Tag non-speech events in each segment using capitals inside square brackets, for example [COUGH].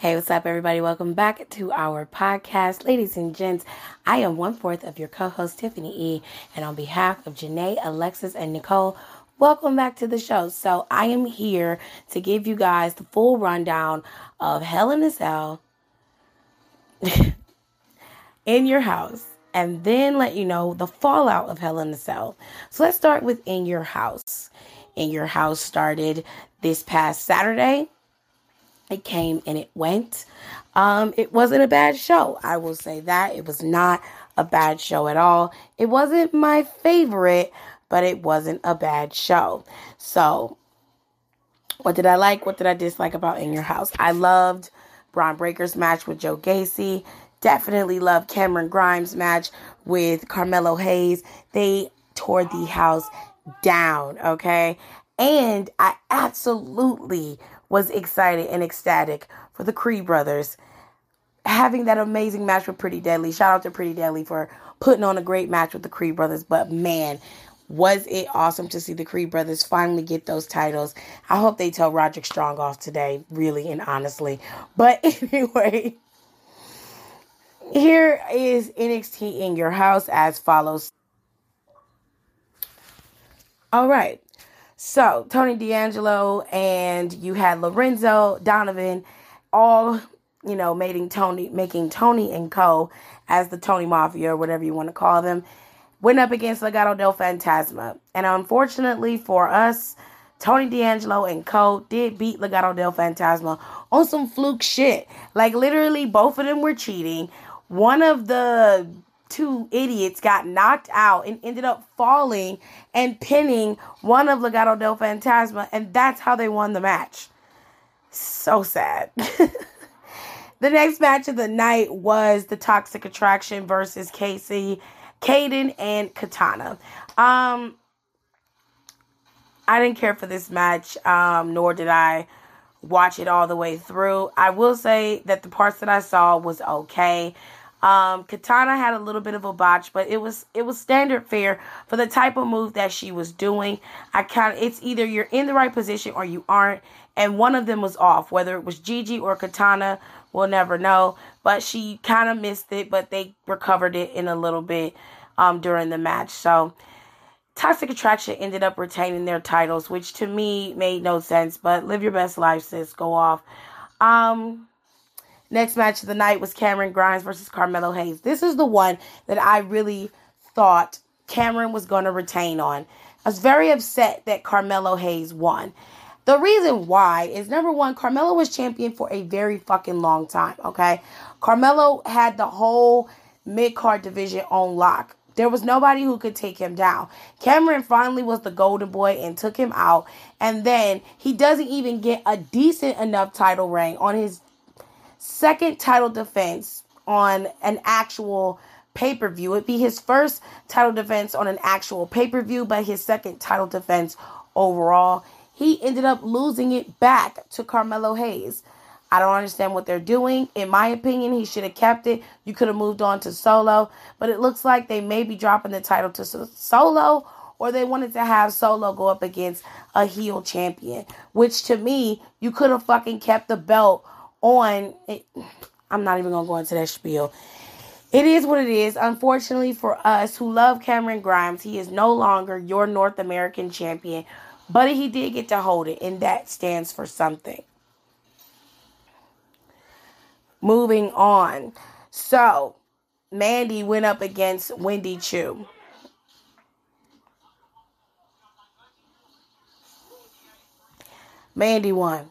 Hey, what's up, everybody? Welcome back to our podcast. Ladies and gents, I am one fourth of your co host, Tiffany E. And on behalf of Janae, Alexis, and Nicole, welcome back to the show. So, I am here to give you guys the full rundown of Hell in a Cell [LAUGHS] in your house and then let you know the fallout of Hell in a Cell. So, let's start with In Your House. In Your House started this past Saturday it came and it went. Um, it wasn't a bad show. I will say that. It was not a bad show at all. It wasn't my favorite, but it wasn't a bad show. So, what did I like? What did I dislike about In Your House? I loved Bron Breakker's match with Joe Gacy. Definitely loved Cameron Grimes' match with Carmelo Hayes. They tore the house down, okay? And I absolutely was excited and ecstatic for the Creed brothers having that amazing match with Pretty Deadly. Shout out to Pretty Deadly for putting on a great match with the Creed brothers. But man, was it awesome to see the Creed brothers finally get those titles. I hope they tell Roderick Strong off today, really and honestly. But [LAUGHS] anyway, here is NXT in your house as follows. All right. So Tony D'Angelo and you had Lorenzo Donovan, all you know, making Tony making Tony and Co. as the Tony Mafia or whatever you want to call them, went up against Legado del Fantasma, and unfortunately for us. Tony D'Angelo and Co. did beat Legado del Fantasma on some fluke shit. Like, literally, both of them were cheating. One of the two idiots got knocked out and ended up falling and pinning one of Legado del Fantasma, and that's how they won the match. So sad. [LAUGHS] the next match of the night was the Toxic Attraction versus Casey, Kayden, and Katana. Um, I didn't care for this match, um, nor did I watch it all the way through. I will say that the parts that I saw was okay. Um, Katana had a little bit of a botch, but it was it was standard fare for the type of move that she was doing. I kind it's either you're in the right position or you aren't, and one of them was off. Whether it was Gigi or Katana, we'll never know. But she kind of missed it, but they recovered it in a little bit um, during the match. So Toxic Attraction ended up retaining their titles, which to me made no sense. But live your best life, sis. Go off. Um, Next match of the night was Cameron Grimes versus Carmelo Hayes. This is the one that I really thought Cameron was going to retain on. I was very upset that Carmelo Hayes won. The reason why is number one, Carmelo was champion for a very fucking long time, okay? Carmelo had the whole mid card division on lock. There was nobody who could take him down. Cameron finally was the golden boy and took him out. And then he doesn't even get a decent enough title reign on his second title defense on an actual pay per view. It'd be his first title defense on an actual pay per view, but his second title defense overall. He ended up losing it back to Carmelo Hayes. I don't understand what they're doing. In my opinion, he should have kept it. You could have moved on to Solo, but it looks like they may be dropping the title to Solo or they wanted to have Solo go up against a heel champion, which to me, you could have fucking kept the belt on it, I'm not even gonna go into that spiel. It is what it is. Unfortunately for us who love Cameron Grimes, he is no longer your North American champion, but he did get to hold it, and that stands for something. Moving on. So, Mandy went up against Wendy Choo. Mandy won.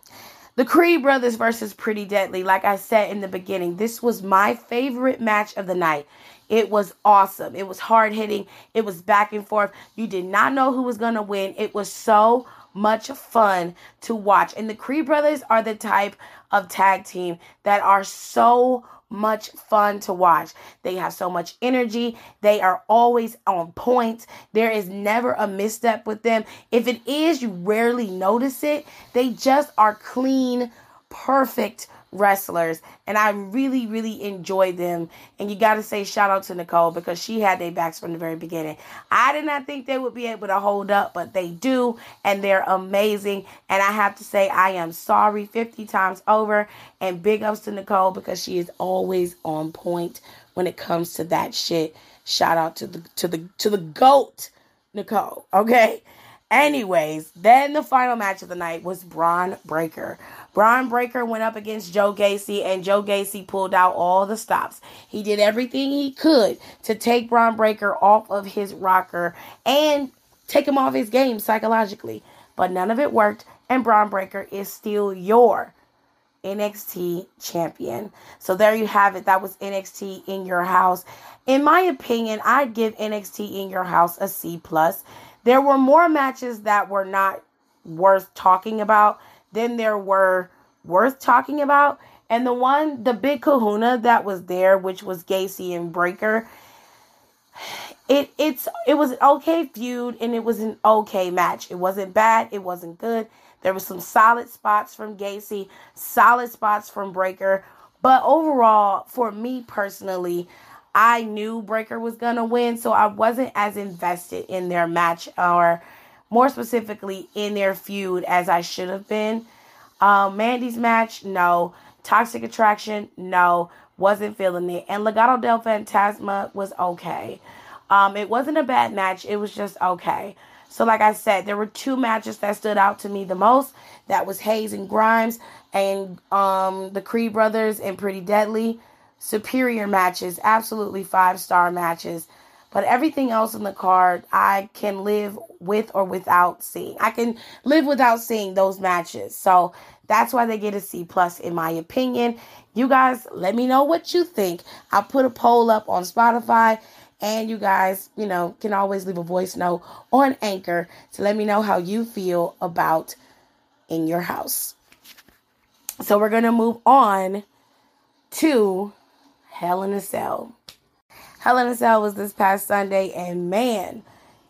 The Creed brothers versus Pretty Deadly. Like I said in the beginning, this was my favorite match of the night. It was awesome. It was hard hitting. It was back and forth. You did not know who was going to win. It was so much fun to watch. And the Creed brothers are the type of tag team that are so much fun to watch. They have so much energy. They are always on point. There is never a misstep with them. If it is, you rarely notice it. They just are clean, perfect wrestlers and I really really enjoyed them and you got to say shout out to Nicole because she had their backs from the very beginning. I did not think they would be able to hold up but they do and they're amazing and I have to say I am sorry 50 times over and big ups to Nicole because she is always on point when it comes to that shit. Shout out to the to the to the goat Nicole, okay? Anyways, then the final match of the night was Bron Breakker. Bron Breakker went up against Joe Gacy, and Joe Gacy pulled out all the stops. He did everything he could to take Bron Breakker off of his rocker and take him off his game psychologically. But none of it worked, and Bron Breakker is still your NXT champion. So there you have it. That was NXT in your house. In my opinion, I'd give NXT in your house a C plus. There were more matches that were not worth talking about than there were worth talking about. And the one, the big kahuna that was there, which was Gacy and Breakker, it it's it was an okay feud and it was an okay match. It wasn't bad, it wasn't good. There was some solid spots from Gacy, solid spots from Breakker, But overall, for me personally, I knew Breakker was to win, so I wasn't as invested in their match or more specifically in their feud as I should have been. Um, Mandy's match, no. Toxic Attraction, no. Wasn't feeling it. And Legado del Fantasma was okay. Um, it wasn't a bad match, it was just okay. So, like I said, there were two matches that stood out to me the most. That was Hayes and Grimes and um, the Creed brothers and Pretty Deadly superior matches, absolutely five star matches. But everything else in the card, I can live with or without seeing. I can live without seeing those matches. So that's why they get a C plus, in my opinion. You guys, let me know what you think. I'll put a poll up on Spotify. And you guys, you know, can always leave a voice note on Anchor to let me know how you feel about in your house. So we're going to move on to Hell in a Cell. Hell in a Cell was this past Sunday, and man,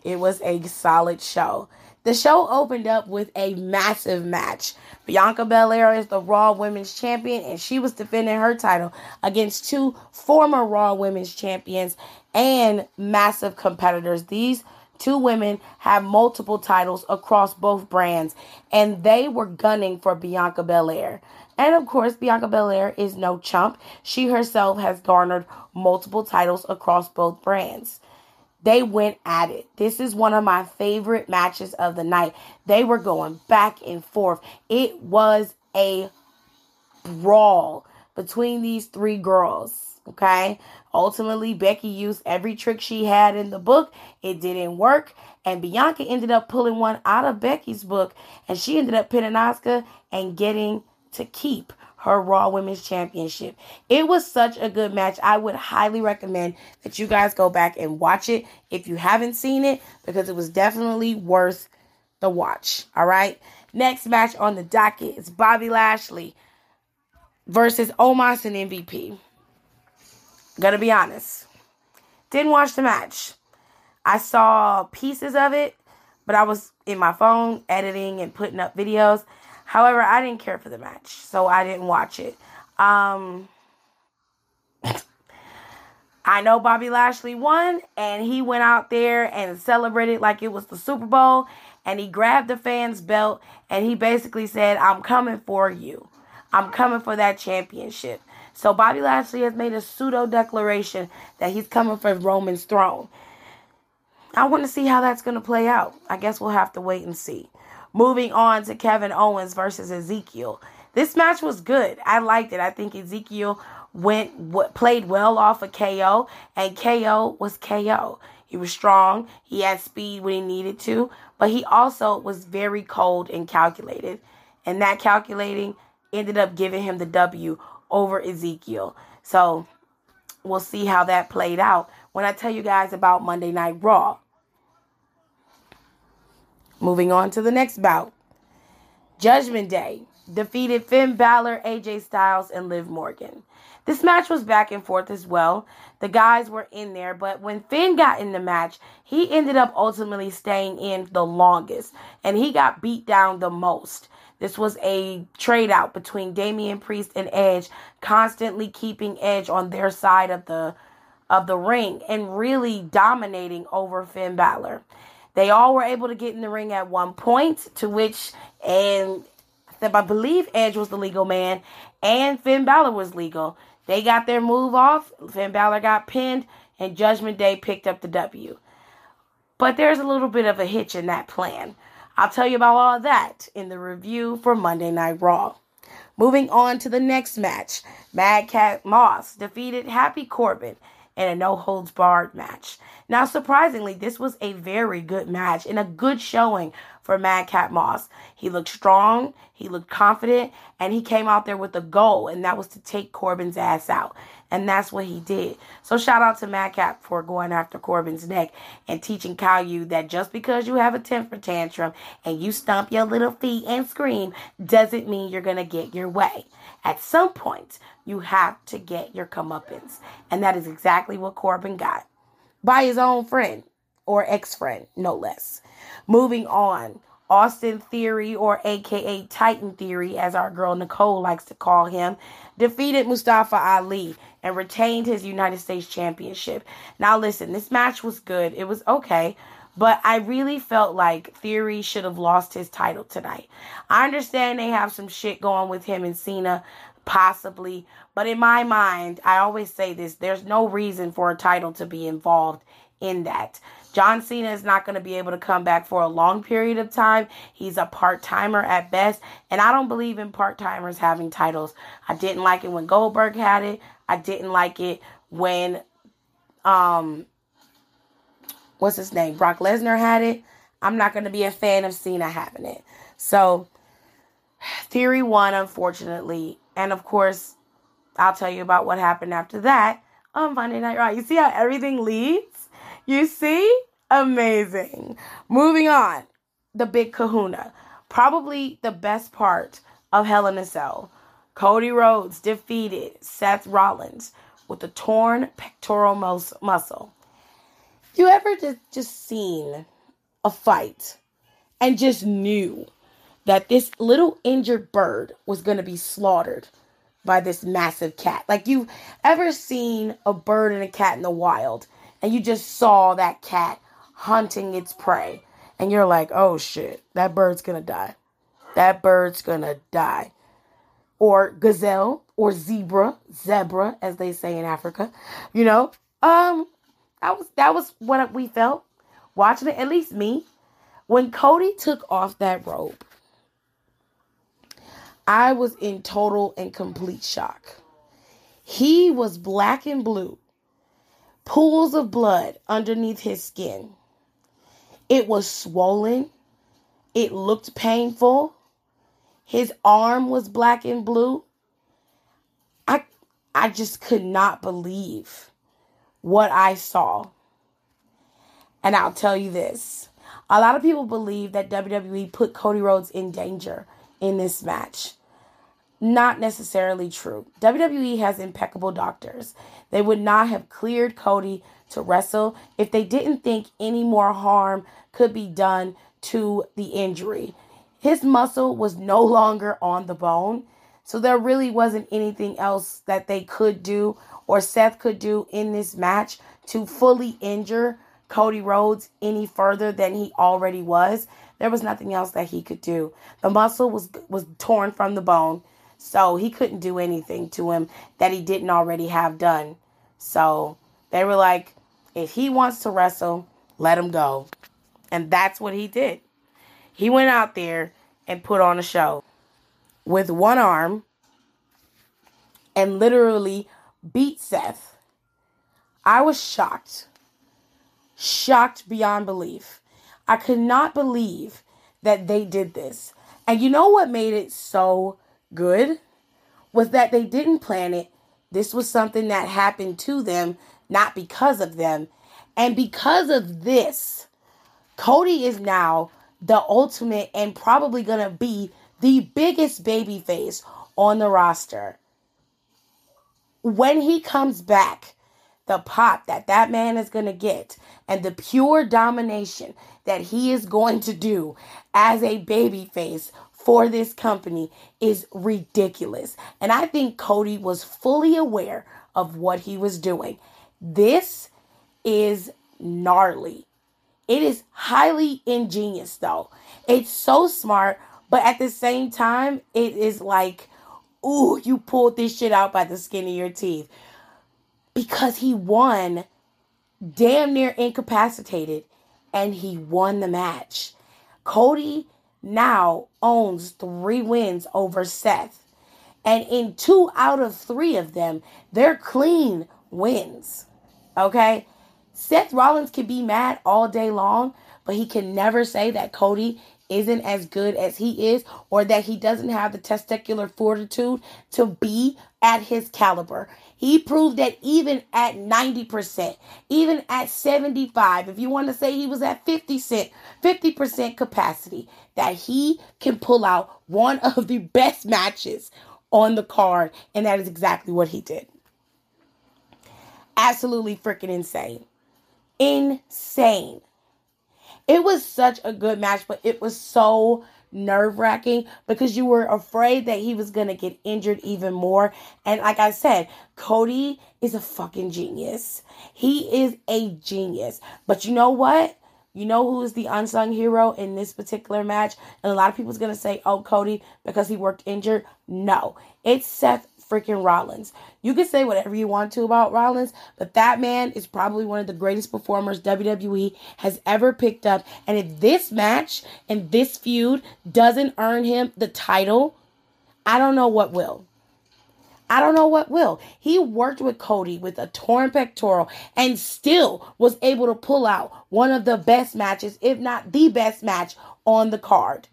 it was a solid show. The show opened up with a massive match. Bianca Belair is the Raw Women's Champion, and she was defending her title against two former Raw Women's Champions and massive competitors. These two women have multiple titles across both brands, and they were gunning for Bianca Belair. And of course, Bianca Belair is no chump. She herself has garnered multiple titles across both brands. They went at it. This is one of my favorite matches of the night. They were going back and forth. It was a brawl between these three girls. Okay. Ultimately, Becky used every trick she had in the book. It didn't work. And Bianca ended up pulling one out of Becky's book. And she ended up pinning Asuka and getting to keep her Raw Women's Championship. It was such a good match. I would highly recommend that you guys go back and watch it if you haven't seen it because it was definitely worth the watch. All right. Next match on the docket is Bobby Lashley versus Omos and MVP. Gonna be honest. Didn't watch the match. I saw pieces of it, but I was in my phone editing and putting up videos. However, I didn't care for the match, so I didn't watch it. Um, [LAUGHS] I know Bobby Lashley won, and he went out there and celebrated like it was the Super Bowl, and he grabbed the fans' belt and he basically said, I'm coming for you. I'm coming for that championship. So Bobby Lashley has made a pseudo declaration that he's coming for Roman's throne. I want to see how that's going to play out. I guess we'll have to wait and see. Moving on to Kevin Owens versus Ezekiel. This match was good. I liked it. I think Ezekiel went played well off of KO, and KO was KO. He was strong. He had speed when he needed to, but he also was very cold and calculated. And that calculating ended up giving him the W over Ezekiel. So we'll see how that played out when I tell you guys about Monday Night Raw. Moving on to the next bout. Judgment Day defeated Finn Balor, AJ Styles, and Liv Morgan. This match was back and forth as well. The guys were in there, but when Finn got in the match, he ended up ultimately staying in the longest and he got beat down the most. This was a trade out between Damian Priest and Edge, constantly keeping Edge on their side of the of the ring and really dominating over Finn Balor. They all were able to get in the ring at one point, to which and I believe Edge was the legal man and Finn Balor was legal. They got their move off. Finn Balor got pinned, and Judgment Day picked up the W. But there's a little bit of a hitch in that plan. I'll tell you about all that in the review for Monday Night Raw. Moving on to the next match, Madcap Moss defeated Happy Corbin in a no holds barred match. Now, surprisingly, this was a very good match and a good showing for Madcap Moss. He looked strong, he looked confident, and he came out there with a goal, and that was to take Corbin's ass out. And that's what he did. So shout out to Madcap for going after Corbin's neck and teaching Caillou that just because you have a temper tantrum and you stomp your little feet and scream doesn't mean you're going to get your way. At some point, you have to get your comeuppance. And that is exactly what Corbin got by his own friend or ex friend, no less. Moving on, Austin Theory, or AKA Titan Theory, as our girl Nicole likes to call him, defeated Mustafa Ali and retained his United States Championship. Now, listen, this match was good. It was okay. But I really felt like Theory should have lost his title tonight. I understand they have some shit going with him and Cena, possibly. But in my mind, I always say this there's no reason for a title to be involved in that. John Cena is not going to be able to come back for a long period of time. He's a part timer at best. And I don't believe in part timers having titles. I didn't like it when Goldberg had it. I didn't like it when, um, what's his name? Brock Lesnar had it. I'm not going to be a fan of Cena having it. So, [SIGHS] Theory one, unfortunately. And of course, I'll tell you about what happened after that on Monday Night Raw. You see how everything leads? You see? Amazing. Moving on. The Big Kahuna. Probably the best part of Hell in a Cell. Cody Rhodes defeated Seth Rollins with a torn pectoral mus- muscle. You ever just, just seen a fight and just knew that this little injured bird was going to be slaughtered by this massive cat. Like you've ever seen a bird and a cat in the wild and you just saw that cat hunting its prey and you're like, "Oh shit, that bird's going to die. That bird's going to die." Or gazelle or zebra, zebra as they say in Africa. You know? Um that was that was what we felt watching it, at least me. When Cody took off that robe I was in total and complete shock. He was black and blue, pools of blood underneath his skin. It was swollen. It looked painful. His arm was black and blue. I I just could not believe what I saw. And I'll tell you this. A lot of people believe that WWE put Cody Rhodes in danger in this match not necessarily true. WWE has impeccable doctors. They would not have cleared Cody to wrestle if they didn't think any more harm could be done to the injury. His muscle was no longer on the bone, so there really wasn't anything else that they could do or Seth could do in this match to fully injure Cody Rhodes any further than he already was. There was nothing else that he could do. The muscle was was torn from the bone. So he couldn't do anything to him that he didn't already have done. So they were like, if he wants to wrestle, let him go. And that's what he did. He went out there and put on a show with one arm and literally beat Seth. I was shocked. Shocked beyond belief. I could not believe that they did this. And you know what made it so good was that they didn't plan it. This was something that happened to them, not because of them. And because of this, Cody is now the ultimate and probably going to be the biggest baby face on the roster. When he comes back, the pop that that man is going to get and the pure domination that he is going to do as a baby face for this company is ridiculous. And I think Cody was fully aware of what he was doing. This is gnarly. It is highly ingenious, though. It's so smart, but at the same time, it is like, ooh, you pulled this shit out by the skin of your teeth. Because he won damn near incapacitated and he won the match. Cody now owns three wins over Seth. And in two out of three of them, they're clean wins. Okay? Seth Rollins can be mad all day long, but he can never say that Cody isn't as good as he is or that he doesn't have the testicular fortitude to be at his caliber. He proved that even at 90%, even at 75, if you want to say he was at 50 cent, 50% capacity, that he can pull out one of the best matches on the card and that is exactly what he did. Absolutely freaking insane. Insane. It was such a good match, but it was so nerve wracking because you were afraid that he was going to get injured even more. And like I said, Cody is a fucking genius. He is a genius. But you know what? You know who is the unsung hero in this particular match? And a lot of people's going to say, oh, Cody, because he worked injured. No, it's Seth freaking Rollins. You can say whatever you want to about Rollins, but that man is probably one of the greatest performers WWE has ever picked up. And if this match and this feud doesn't earn him the title, I don't know what will. I don't know what will. He worked with Cody with a torn pectoral and still was able to pull out one of the best matches, if not the best match on the card.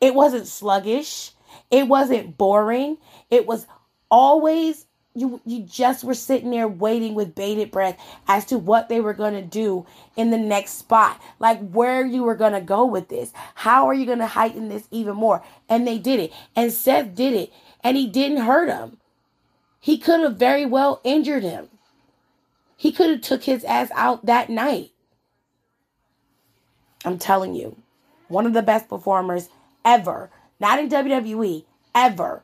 It wasn't sluggish. It wasn't boring. It was always you you just were sitting there waiting with bated breath as to what they were going to do in the next spot. Like where you were going to go with this. How are you going to heighten this even more? And they did it. And Seth did it. And he didn't hurt him. He could have very well injured him. He could have took his ass out that night. I'm telling you one of the best performers ever not in WWE, ever.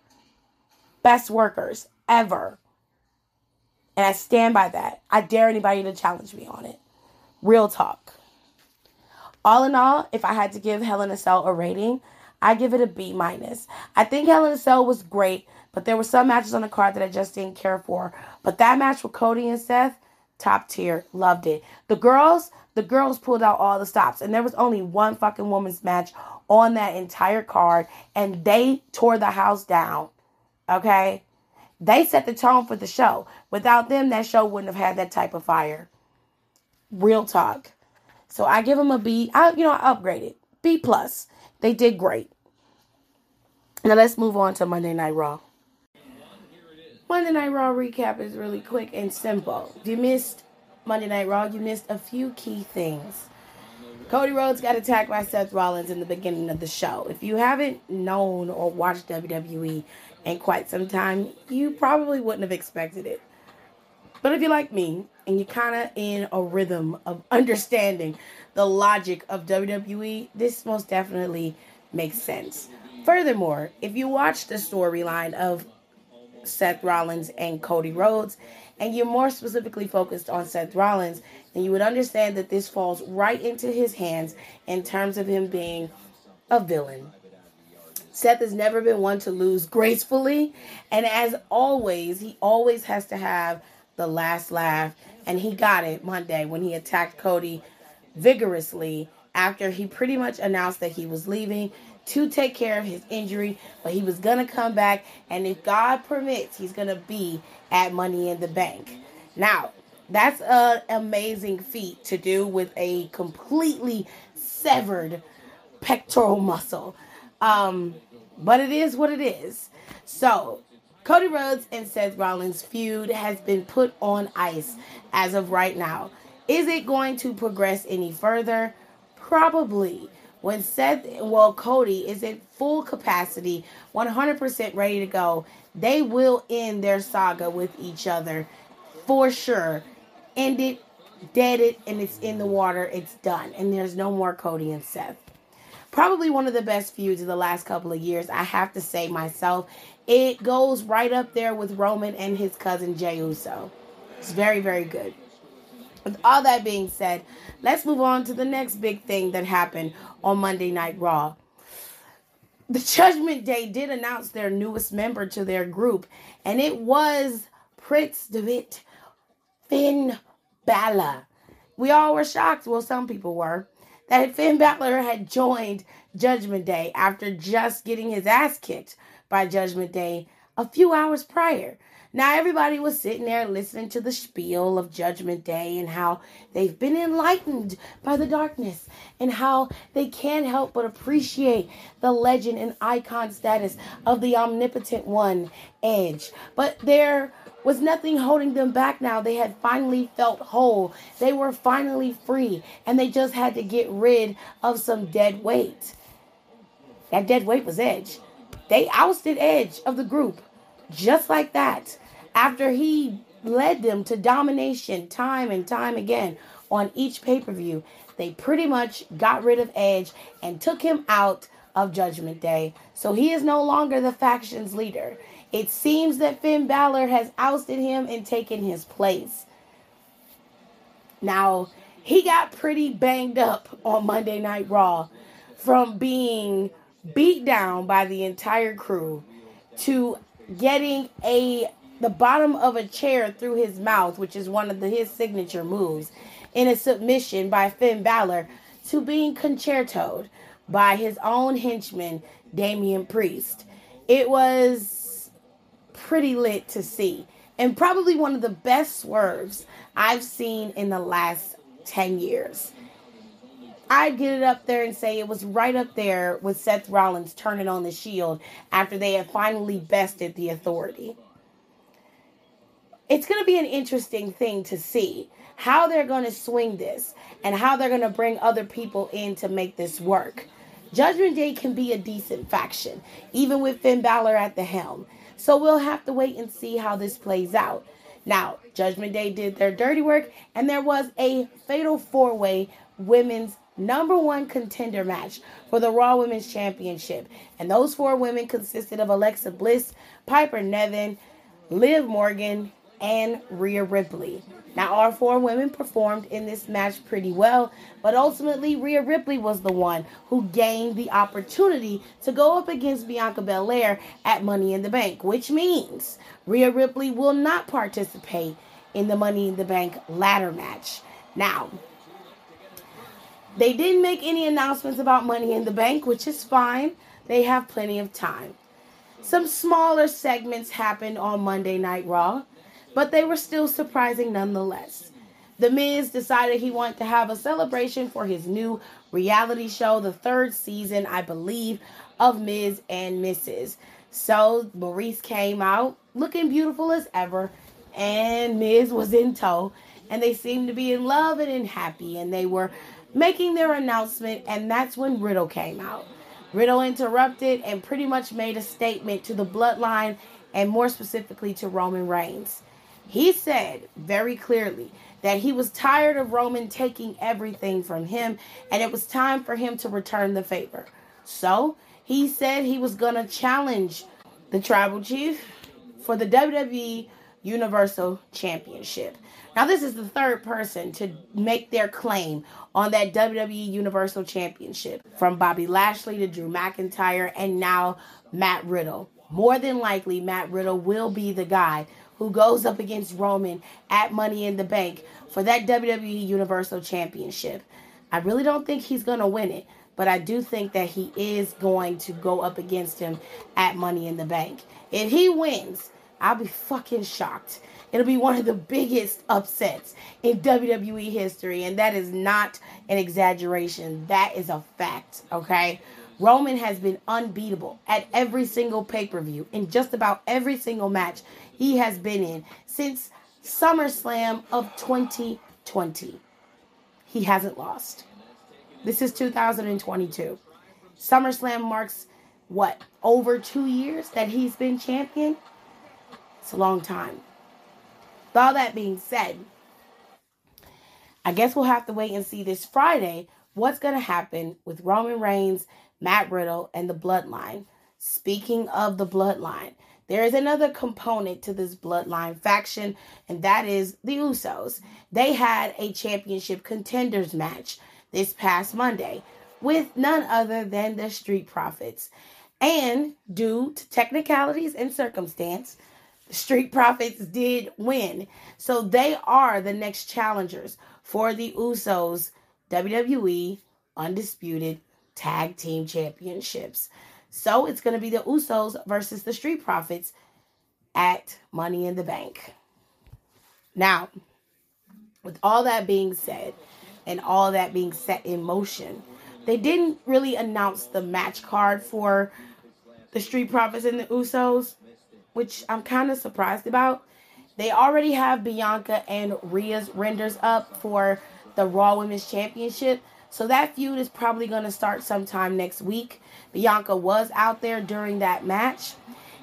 Best workers, ever. And I stand by that. I dare anybody to challenge me on it. Real talk. All in all, if I had to give Hell in a Cell a rating, I give it a B minus. I think Hell in a Cell was great, but there were some matches on the card that I just didn't care for. But that match with Cody and Seth, top tier, loved it. The girls, the girls pulled out all the stops, and there was only one fucking women's match on that entire card and they tore the house down. Okay? They set the tone for the show. Without them, that show wouldn't have had that type of fire. Real talk. So I give them a B. I, you know, I upgraded. B plus. They did great. Now let's move on to Monday Night Raw. Monday Night Raw recap is really quick and simple. If you missed Monday Night Raw, you missed a few key things. Cody Rhodes got attacked by Seth Rollins in the beginning of the show. If you haven't known or watched WWE in quite some time, you probably wouldn't have expected it. But if you're like me and you're kind of in a rhythm of [LAUGHS] understanding the logic of WWE, this most definitely makes sense. Furthermore, if you watch the storyline of Seth Rollins and Cody Rhodes, and you're more specifically focused on Seth Rollins, then you would understand that this falls right into his hands in terms of him being a villain. Seth has never been one to lose gracefully, and as always, he always has to have the last laugh, and he got it Monday when he attacked Cody vigorously after he pretty much announced that he was leaving to take care of his injury, but he was going to come back, and if God permits, he's going to be at Money in the Bank. Now, that's an amazing feat to do with a completely severed pectoral muscle. Um, but it is what it is. So, Cody Rhodes and Seth Rollins' feud has been put on ice as of right now. Is it going to progress any further? Probably when Seth, well, Cody is at full capacity, 100% ready to go, they will end their saga with each other for sure. End it, dead it, and it's in the water. It's done. And there's no more Cody and Seth. probably one of the best feuds of the last couple of years. I have to say myself, it goes right up there with Roman and his cousin Jey Uso. It's very, very good. With all that being said, let's move on to the next big thing that happened on Monday Night Raw. The Judgment Day did announce their newest member to their group, and it was Prince Devitt Finn Balor. We all were shocked, well, some people were, that Finn Balor had joined Judgment Day after just getting his ass kicked by Judgment Day a few hours prior. Now, everybody was sitting there listening to the spiel of Judgment Day and how they've been enlightened by the darkness and how they can't help but appreciate the legend and icon status of the omnipotent one, Edge. But there was nothing holding them back now. They had finally felt whole. They were finally free, and they just had to get rid of some dead weight. That dead weight was Edge. They ousted Edge of the group just like that after he led them to domination time and time again on each pay per view. They pretty much got rid of Edge and took him out of Judgment Day. So he is no longer the faction's leader. It seems that Finn Balor has ousted him and taken his place. Now, he got pretty banged up on Monday Night Raw from being beat down by the entire crew to getting a the bottom of a chair through his mouth, which is one of the, his signature moves, in a submission by Finn Balor to being concertoed by his own henchman, Damian Priest. It was pretty lit to see, and probably one of the best swerves I've seen in the last 10 years. I'd get it up there and say it was right up there with Seth Rollins turning on the shield after they had finally bested the authority. It's going to be an interesting thing to see how they're going to swing this and how they're going to bring other people in to make this work. Judgment Day can be a decent faction, even with Finn Balor at the helm. So we'll have to wait and see how this plays out. Now, Judgment Day did their dirty work, and there was a fatal four way women's number one contender match for the Raw Women's Championship. And those four women consisted of Alexa Bliss, Piper Niven, Liv Morgan, and Rhea Ripley. Now, our four women performed in this match pretty well, but ultimately, Rhea Ripley was the one who gained the opportunity to go up against Bianca Belair at Money in the Bank, which means Rhea Ripley will not participate in the Money in the Bank ladder match. Now, they didn't make any announcements about Money in the Bank, which is fine. They have plenty of time. Some smaller segments happened on Monday Night Raw, but they were still surprising nonetheless. The Miz decided he wanted to have a celebration for his new reality show, the third season, I believe, of Miz and Mrs. So Maryse came out looking beautiful as ever, and Miz was in tow, and they seemed to be in love and in happy, and they were making their announcement, and that's when Riddle came out. Riddle interrupted and pretty much made a statement to the bloodline and more specifically to Roman Reigns. He said very clearly that he was tired of Roman taking everything from him and it was time for him to return the favor. So he said he was going to challenge the tribal chief for the WWE Universal Championship. Now, this is the third person to make their claim on that WWE Universal Championship from Bobby Lashley to Drew McIntyre and now Matt Riddle. More than likely, Matt Riddle will be the guy who goes up against Roman at Money in the Bank for that WWE Universal Championship. I really don't think he's going to win it, but I do think that he is going to go up against him at Money in the Bank. If he wins, I'll be fucking shocked. It'll be one of the biggest upsets in WWE history, and that is not an exaggeration. That is a fact, okay? Roman has been unbeatable at every single pay per view, in just about every single match he has been in since SummerSlam of 2020. He hasn't lost. This is 2022. SummerSlam marks what, over two years that he's been champion? It's a long time. With all that being said, I guess we'll have to wait and see this Friday what's going to happen with Roman Reigns, Matt Riddle, and the bloodline. Speaking of the bloodline, there is another component to this bloodline faction, and that is the Usos. They had a championship contenders match this past Monday with none other than the Street Profits. And due to technicalities and circumstance, the Street Profits did win. So they are the next challengers for the Usos WWE Undisputed Tag Team Championships. So it's going to be the Usos versus the Street Profits at Money in the Bank. Now, with all that being said and all that being set in motion, they didn't really announce the match card for the Street Profits and the Usos, which I'm kind of surprised about. They already have Bianca and Rhea's renders up for the Raw Women's Championship. So that feud is probably going to start sometime next week. Bianca was out there during that match.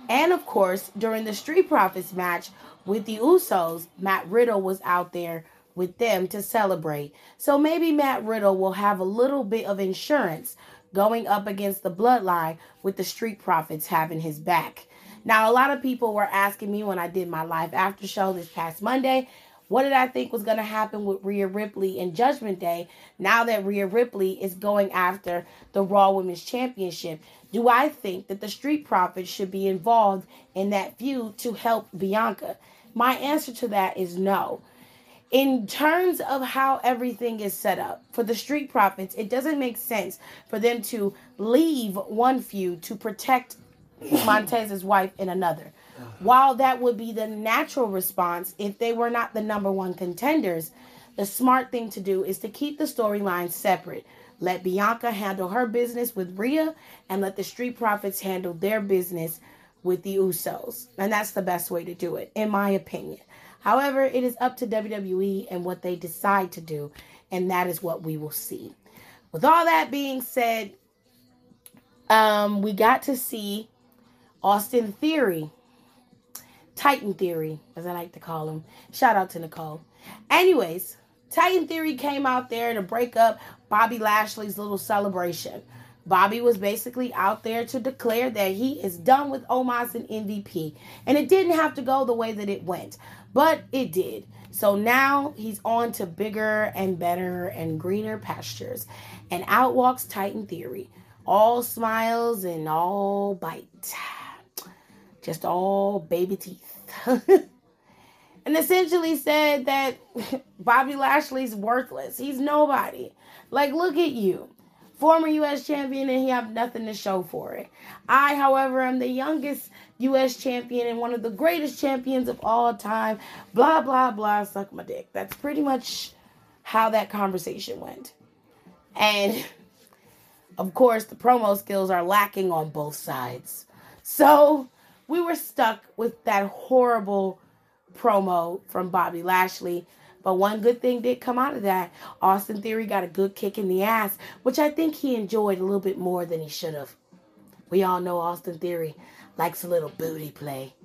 And of course, during the Street Profits match with the Usos, Matt Riddle was out there with them to celebrate. So maybe Matt Riddle will have a little bit of insurance going up against the bloodline with the Street Profits having his back. Now, a lot of people were asking me when I did my live after show this past Monday, what did I think was going to happen with Rhea Ripley in Judgment Day now that Rhea Ripley is going after the Raw Women's Championship? Do I think that the Street Profits should be involved in that feud to help Bianca? My answer to that is no. In terms of how everything is set up for the Street Profits, it doesn't make sense for them to leave one feud to protect Montez's wife in another. While that would be the natural response if they were not the number one contenders, the smart thing to do is to keep the storyline separate. Let Bianca handle her business with Rhea and let the Street Profits handle their business with the Usos. And that's the best way to do it, in my opinion. However, it is up to WWE and what they decide to do, and that is what we will see. With all that being said, um, we got to see Austin Theory Titan Theory, as I like to call him. Shout out to Nicole. Anyways, Titan Theory came out there to break up Bobby Lashley's little celebration. Bobby was basically out there to declare that he is done with Omos and MVP. And it didn't have to go the way that it went, but it did. So now he's on to bigger and better and greener pastures. And out walks Titan Theory. All smiles and all bite. Just all baby teeth. [LAUGHS] and essentially said that [LAUGHS] Bobby Lashley's worthless. He's nobody. Like, look at you. Former U.S. champion, and he have nothing to show for it. I, however, am the youngest U.S. champion and one of the greatest champions of all time. Blah, blah, blah. Suck my dick. That's pretty much how that conversation went. And [LAUGHS] of course, the promo skills are lacking on both sides. So we were stuck with that horrible promo from Bobby Lashley. But one good thing did come out of that. Austin Theory got a good kick in the ass, which I think he enjoyed a little bit more than he should have. We all know Austin Theory likes a little booty play.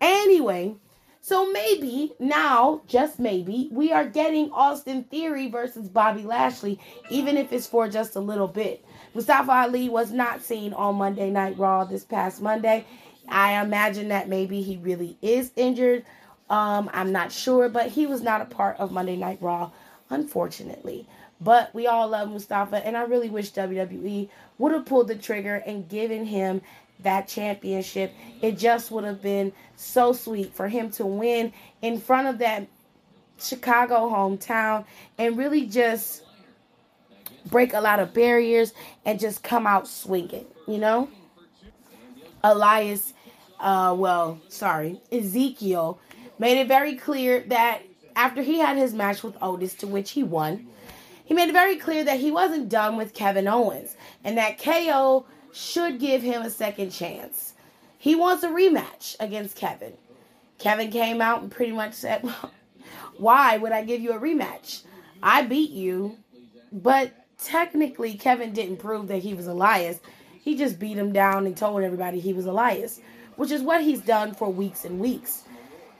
Anyway, so maybe now, just maybe, we are getting Austin Theory versus Bobby Lashley, even if it's for just a little bit. Mustafa Ali was not seen on Monday Night Raw this past Monday. I imagine that maybe he really is injured. Um, I'm not sure, but he was not a part of Monday Night Raw, unfortunately. But we all love Mustafa, and I really wish WWE would have pulled the trigger and given him that championship. It just would have been so sweet for him to win in front of that Chicago hometown and really just break a lot of barriers and just come out swinging, you know? Elias uh, well, sorry, Ezekiel made it very clear that after he had his match with Otis, to which he won, he made it very clear that he wasn't done with Kevin Owens and that KO should give him a second chance. He wants a rematch against Kevin. Kevin came out and pretty much said, [LAUGHS] Why would I give you a rematch? I beat you, but technically, Kevin didn't prove that he was Elias. He just beat him down and told everybody he was Elias which is what he's done for weeks and weeks.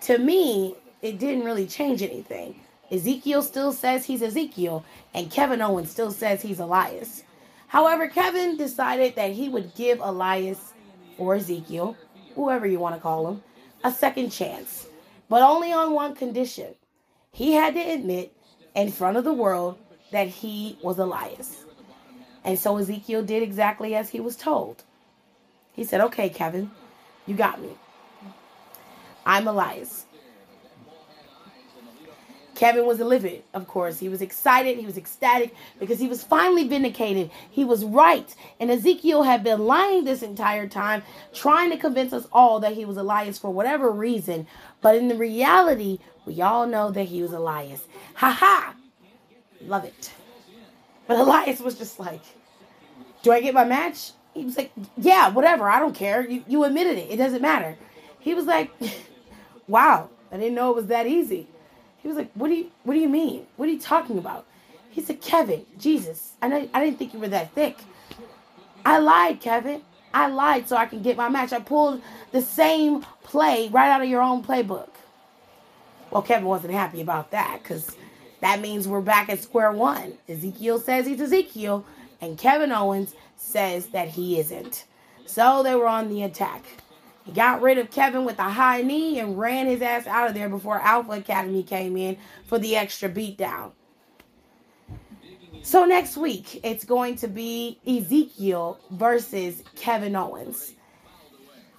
To me, it didn't really change anything. Ezekiel still says he's Ezekiel, and Kevin Owens still says he's Elias. However, Kevin decided that he would give Elias or Ezekiel, whoever you want to call him, a second chance, but only on one condition. He had to admit in front of the world that he was Elias. And so Ezekiel did exactly as he was told. He said, Okay, Kevin, you got me. I'm Elias. Kevin was livid, of course. He was excited. He was ecstatic because he was finally vindicated. He was right. And Ezekiel had been lying this entire time, trying to convince us all that he was Elias for whatever reason. But in the reality, we all know that he was Elias. Ha ha! Love it. But Elias was just like, Do I get my match? He was like, Yeah, whatever. I don't care. You, you admitted it. It doesn't matter. He was like, [LAUGHS] Wow, I didn't know it was that easy. He was like, "What do you What do you mean? What are you talking about?" He said, "Kevin, Jesus, I I didn't think you were that thick. I lied, Kevin. I lied so I can get my match. I pulled the same play right out of your own playbook." Well, Kevin wasn't happy about that because that means we're back at square one. Ezekiel says he's Ezekiel, and Kevin Owens says that he isn't. So they were on the attack. He got rid of Kevin with a high knee and ran his ass out of there before Alpha Academy came in for the extra beatdown. So next week, it's going to be Ezekiel versus Kevin Owens.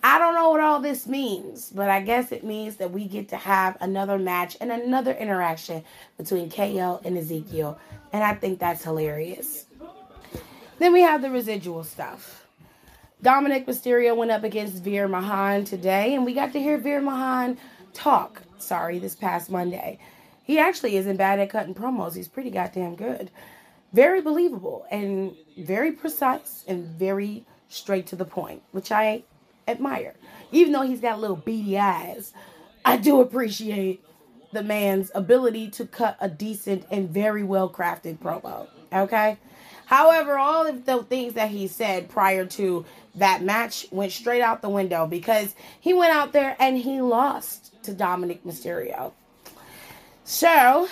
I don't know what all this means, but I guess it means that we get to have another match and another interaction between KO and Ezekiel. And I think that's hilarious. Then we have the residual stuff. Dominic Mysterio went up against Veer Mahaan today, and we got to hear Veer Mahaan talk. Sorry, this past Monday. He actually isn't bad at cutting promos. He's pretty goddamn good. Very believable and very precise and very straight to the point, which I admire. Even though he's got little beady eyes, I do appreciate the man's ability to cut a decent and very well crafted promo. Okay? However, all of the things that he said prior to that match went straight out the window because he went out there and he lost to Dominic Mysterio. So,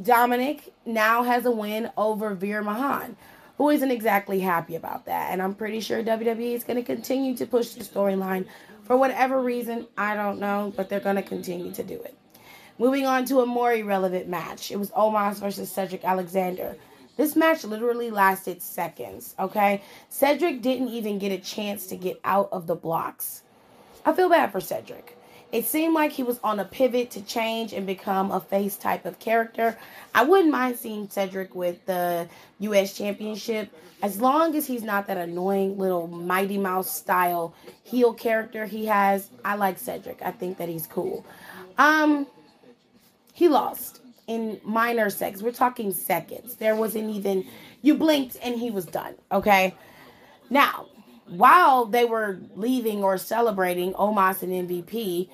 Dominic now has a win over Veer Mahaan, who isn't exactly happy about that. And I'm pretty sure WWE is going to continue to push the storyline for whatever reason. I don't know, but they're going to continue to do it. Moving on to a more irrelevant match. It was Omos versus Cedric Alexander. This match literally lasted seconds, okay? Cedric didn't even get a chance to get out of the blocks. I feel bad for Cedric. It seemed like he was on a pivot to change and become a face type of character. I wouldn't mind seeing Cedric with the US Championship as long as he's not that annoying little Mighty Mouse style heel character he has. I like Cedric. I think that he's cool. Um he lost in minor seconds. We're talking seconds. There wasn't even, you blinked and he was done. Okay. Now, while they were leaving or celebrating Omos and MVP,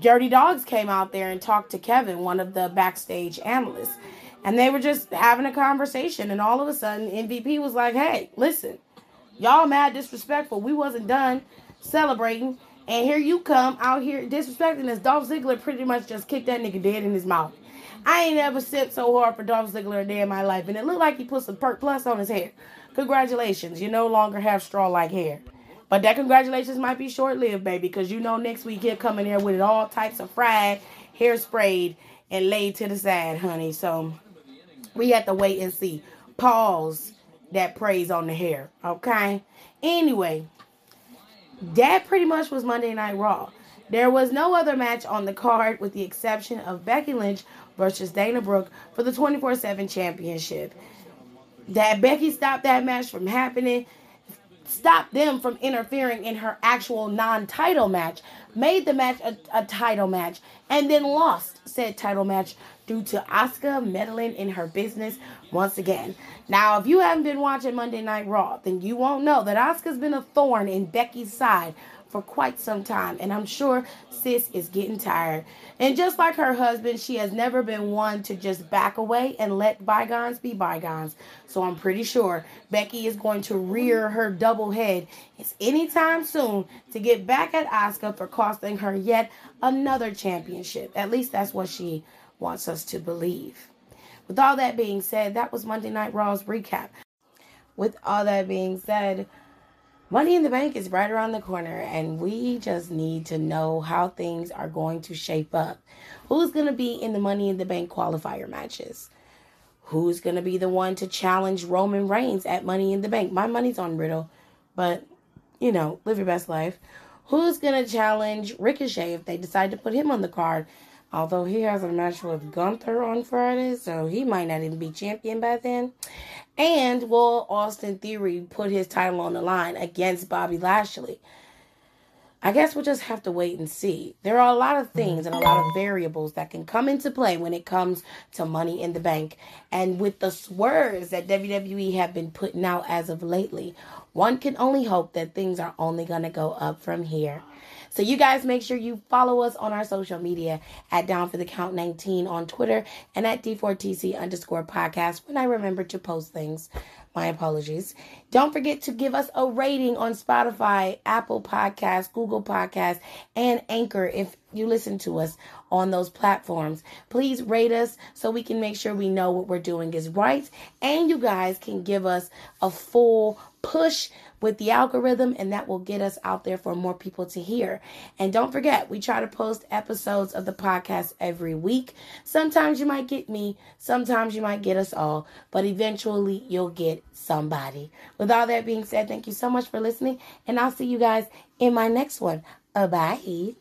Dirty Dawgs came out there and talked to Kevin, one of the backstage analysts. And they were just having a conversation. And all of a sudden, MVP was like, hey, listen, y'all mad disrespectful. We wasn't done celebrating. And here you come out here disrespecting us. Dolph Ziggler pretty much just kicked that nigga dead in his mouth. I ain't ever sipped so hard for Dolph Ziggler a day in my life, and it looked like he put some Perk Plus on his hair. Congratulations, you no longer have straw-like hair. But that congratulations might be short-lived, baby, because you know next week he'll come in here with it all types of fried, hair sprayed, and laid to the side, honey. So we have to wait and see. Pause that praise on the hair, okay? Anyway, that pretty much was Monday Night Raw. There was no other match on the card with the exception of Becky Lynch versus Dana Brooke for the 24 7 championship. That Becky stopped that match from happening, stopped them from interfering in her actual non title match, made the match a, a, title match, and then lost said title match due to Asuka meddling in her business once again. Now, if you haven't been watching Monday Night Raw, then you won't know that Asuka's been a thorn in Becky's side for quite some time. And I'm sure sis is getting tired. And just like her husband, she has never been one to just back away and let bygones be bygones. So I'm pretty sure Becky is going to rear her double head anytime soon to get back at Asuka for costing her yet another championship. At least that's what she wants us to believe. With all that being said, that was Monday Night Raw's recap. With all that being said, Money in the Bank is right around the corner, and we just need to know how things are going to shape up. Who's going to be in the Money in the Bank qualifier matches? Who's going to be the one to challenge Roman Reigns at Money in the Bank? My money's on Riddle, but you know, live your best life. Who's going to challenge Ricochet if they decide to put him on the card? Although he has a match with Gunther on Friday, so he might not even be champion by then. And will Austin Theory put his title on the line against Bobby Lashley? I guess we'll just have to wait and see. There are a lot of things and a lot of variables that can come into play when it comes to money in the bank. And with the swerves that WWE have been putting out as of lately, one can only hope that things are only going to go up from here. So you guys make sure you follow us on our social media at Down for the Count 19 on Twitter and at D4TC underscore podcast when I remember to post things. My apologies. Don't forget to give us a rating on Spotify, Apple Podcasts, Google Podcasts, and Anchor if you listen to us on those platforms. Please rate us so we can make sure we know what we're doing is right. And you guys can give us a full push with the algorithm, and that will get us out there for more people to hear. And don't forget, we try to post episodes of the podcast every week. Sometimes you might get me, sometimes you might get us all, but eventually you'll get somebody. With all that being said, thank you so much for listening, and I'll see you guys in my next one. Bye.